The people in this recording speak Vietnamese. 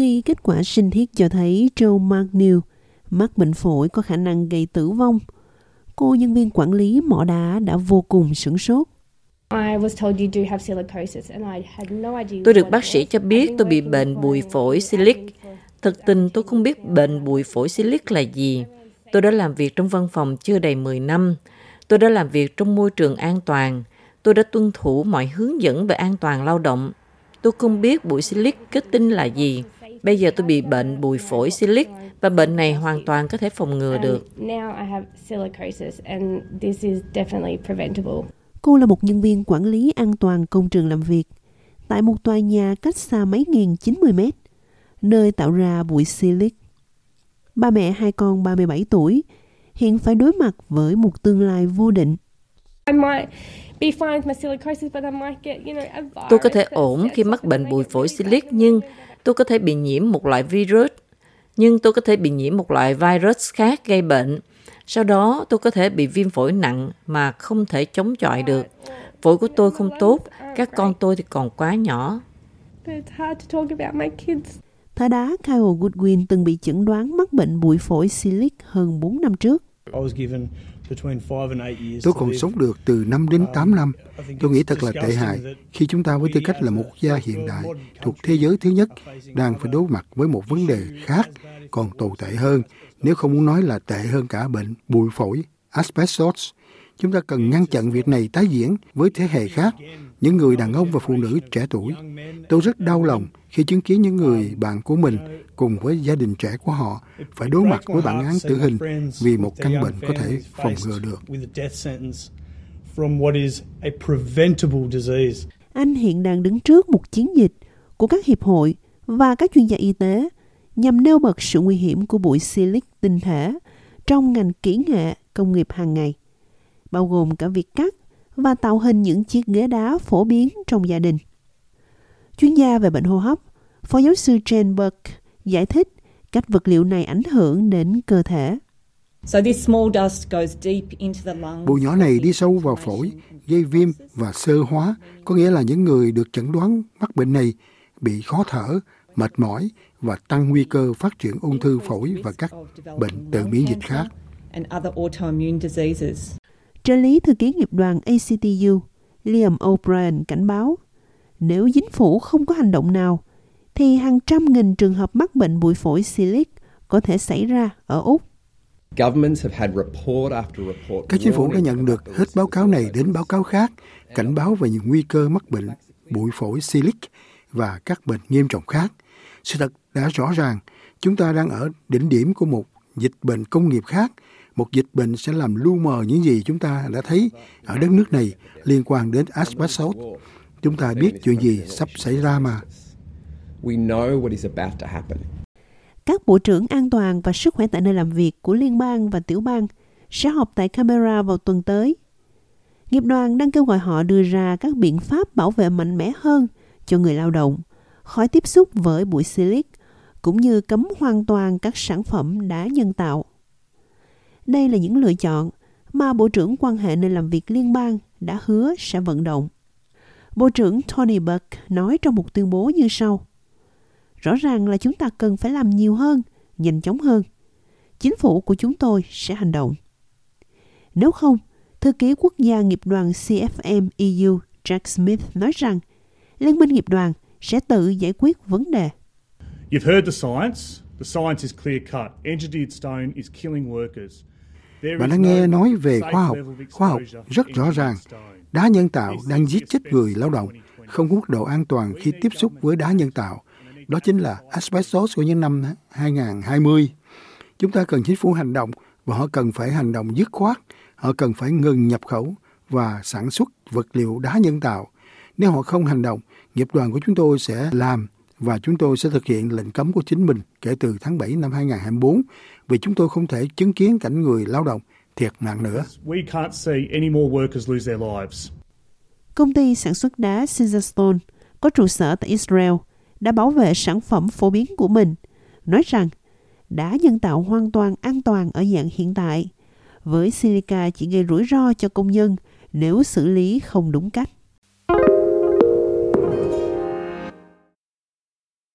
khi kết quả sinh thiết cho thấy Joe McNeil mắc bệnh phổi có khả năng gây tử vong, cô nhân viên quản lý mỏ đá đã vô cùng sửng sốt. Tôi được bác sĩ cho biết tôi bị bệnh bụi phổi silic. Thực tình tôi không biết bệnh bụi phổi silic là gì. Tôi đã làm việc trong văn phòng chưa đầy 10 năm. Tôi đã làm việc trong môi trường an toàn. Tôi đã tuân thủ mọi hướng dẫn về an toàn lao động. Tôi không biết bụi silic kết tinh là gì. Bây giờ tôi bị bệnh bụi phổi silic và bệnh này hoàn toàn có thể phòng ngừa được. Cô là một nhân viên quản lý an toàn công trường làm việc tại một tòa nhà cách xa mấy nghìn 90 mét, nơi tạo ra bụi silic. Ba mẹ hai con 37 tuổi hiện phải đối mặt với một tương lai vô định. Tôi có thể ổn khi mắc bệnh bụi phổi silic nhưng tôi có thể bị nhiễm một loại virus, nhưng tôi có thể bị nhiễm một loại virus khác gây bệnh. Sau đó tôi có thể bị viêm phổi nặng mà không thể chống chọi được. Phổi của tôi không tốt, các con tôi thì còn quá nhỏ. Thả đá Kyle Goodwin từng bị chẩn đoán mắc bệnh bụi phổi silic hơn 4 năm trước. Tôi còn sống được từ 5 đến 8 năm. Tôi nghĩ thật là tệ hại khi chúng ta với tư cách là một quốc gia hiện đại thuộc thế giới thứ nhất đang phải đối mặt với một vấn đề khác còn tồi tệ hơn, nếu không muốn nói là tệ hơn cả bệnh bụi phổi, asbestos. Chúng ta cần ngăn chặn việc này tái diễn với thế hệ khác, những người đàn ông và phụ nữ trẻ tuổi. Tôi rất đau lòng khi chứng kiến những người bạn của mình cùng với gia đình trẻ của họ phải đối mặt với bản án tử hình vì một căn bệnh có thể phòng ngừa được. Anh hiện đang đứng trước một chiến dịch của các hiệp hội và các chuyên gia y tế nhằm nêu bật sự nguy hiểm của bụi silic tinh thể trong ngành kỹ nghệ công nghiệp hàng ngày, bao gồm cả việc cắt và tạo hình những chiếc ghế đá phổ biến trong gia đình. Chuyên gia về bệnh hô hấp, Phó giáo sư Jane Burke giải thích cách vật liệu này ảnh hưởng đến cơ thể. Bụi nhỏ này đi sâu vào phổi, gây viêm và sơ hóa, có nghĩa là những người được chẩn đoán mắc bệnh này bị khó thở, mệt mỏi và tăng nguy cơ phát triển ung thư phổi và các bệnh tự miễn dịch khác. Trợ lý thư ký nghiệp đoàn ACTU, Liam O'Brien cảnh báo, nếu chính phủ không có hành động nào, thì hàng trăm nghìn trường hợp mắc bệnh bụi phổi silic có thể xảy ra ở Úc. Các chính phủ đã nhận được hết báo cáo này đến báo cáo khác, cảnh báo về những nguy cơ mắc bệnh bụi phổi silic và các bệnh nghiêm trọng khác. Sự thật đã rõ ràng, chúng ta đang ở đỉnh điểm của một dịch bệnh công nghiệp khác. Một dịch bệnh sẽ làm lu mờ những gì chúng ta đã thấy ở đất nước này liên quan đến asbestos. Chúng ta biết chuyện gì sắp xảy ra mà. Các bộ trưởng an toàn và sức khỏe tại nơi làm việc của liên bang và tiểu bang sẽ họp tại Canberra vào tuần tới. Nghiệp đoàn đang kêu gọi họ đưa ra các biện pháp bảo vệ mạnh mẽ hơn cho người lao động khỏi tiếp xúc với bụi silic, cũng như cấm hoàn toàn các sản phẩm đá nhân tạo. Đây là những lựa chọn mà Bộ trưởng quan hệ nơi làm việc liên bang đã hứa sẽ vận động. Bộ trưởng Tony Burke nói trong một tuyên bố như sau. Rõ ràng là chúng ta cần phải làm nhiều hơn, nhanh chóng hơn. Chính phủ của chúng tôi sẽ hành động. Nếu không, thư ký quốc gia nghiệp đoàn CFM EU Jack Smith nói rằng Liên minh nghiệp đoàn sẽ tự giải quyết vấn đề. You've heard the science. The science is clear cut. Engineered stone is killing workers. Bạn đã nghe nói về khoa học. Khoa học rất rõ ràng. Đá nhân tạo đang giết chết người lao động, không có mức độ an toàn khi tiếp xúc với đá nhân tạo. Đó chính là asbestos của những năm 2020. Chúng ta cần chính phủ hành động và họ cần phải hành động dứt khoát. Họ cần phải ngừng nhập khẩu và sản xuất vật liệu đá nhân tạo. Nếu họ không hành động, nghiệp đoàn của chúng tôi sẽ làm và chúng tôi sẽ thực hiện lệnh cấm của chính mình kể từ tháng 7 năm 2024 vì chúng tôi không thể chứng kiến cảnh người lao động thiệt mạng nữa. Công ty sản xuất đá Caesarstone có trụ sở tại Israel đã bảo vệ sản phẩm phổ biến của mình, nói rằng đá nhân tạo hoàn toàn an toàn ở dạng hiện tại, với silica chỉ gây rủi ro cho công nhân nếu xử lý không đúng cách.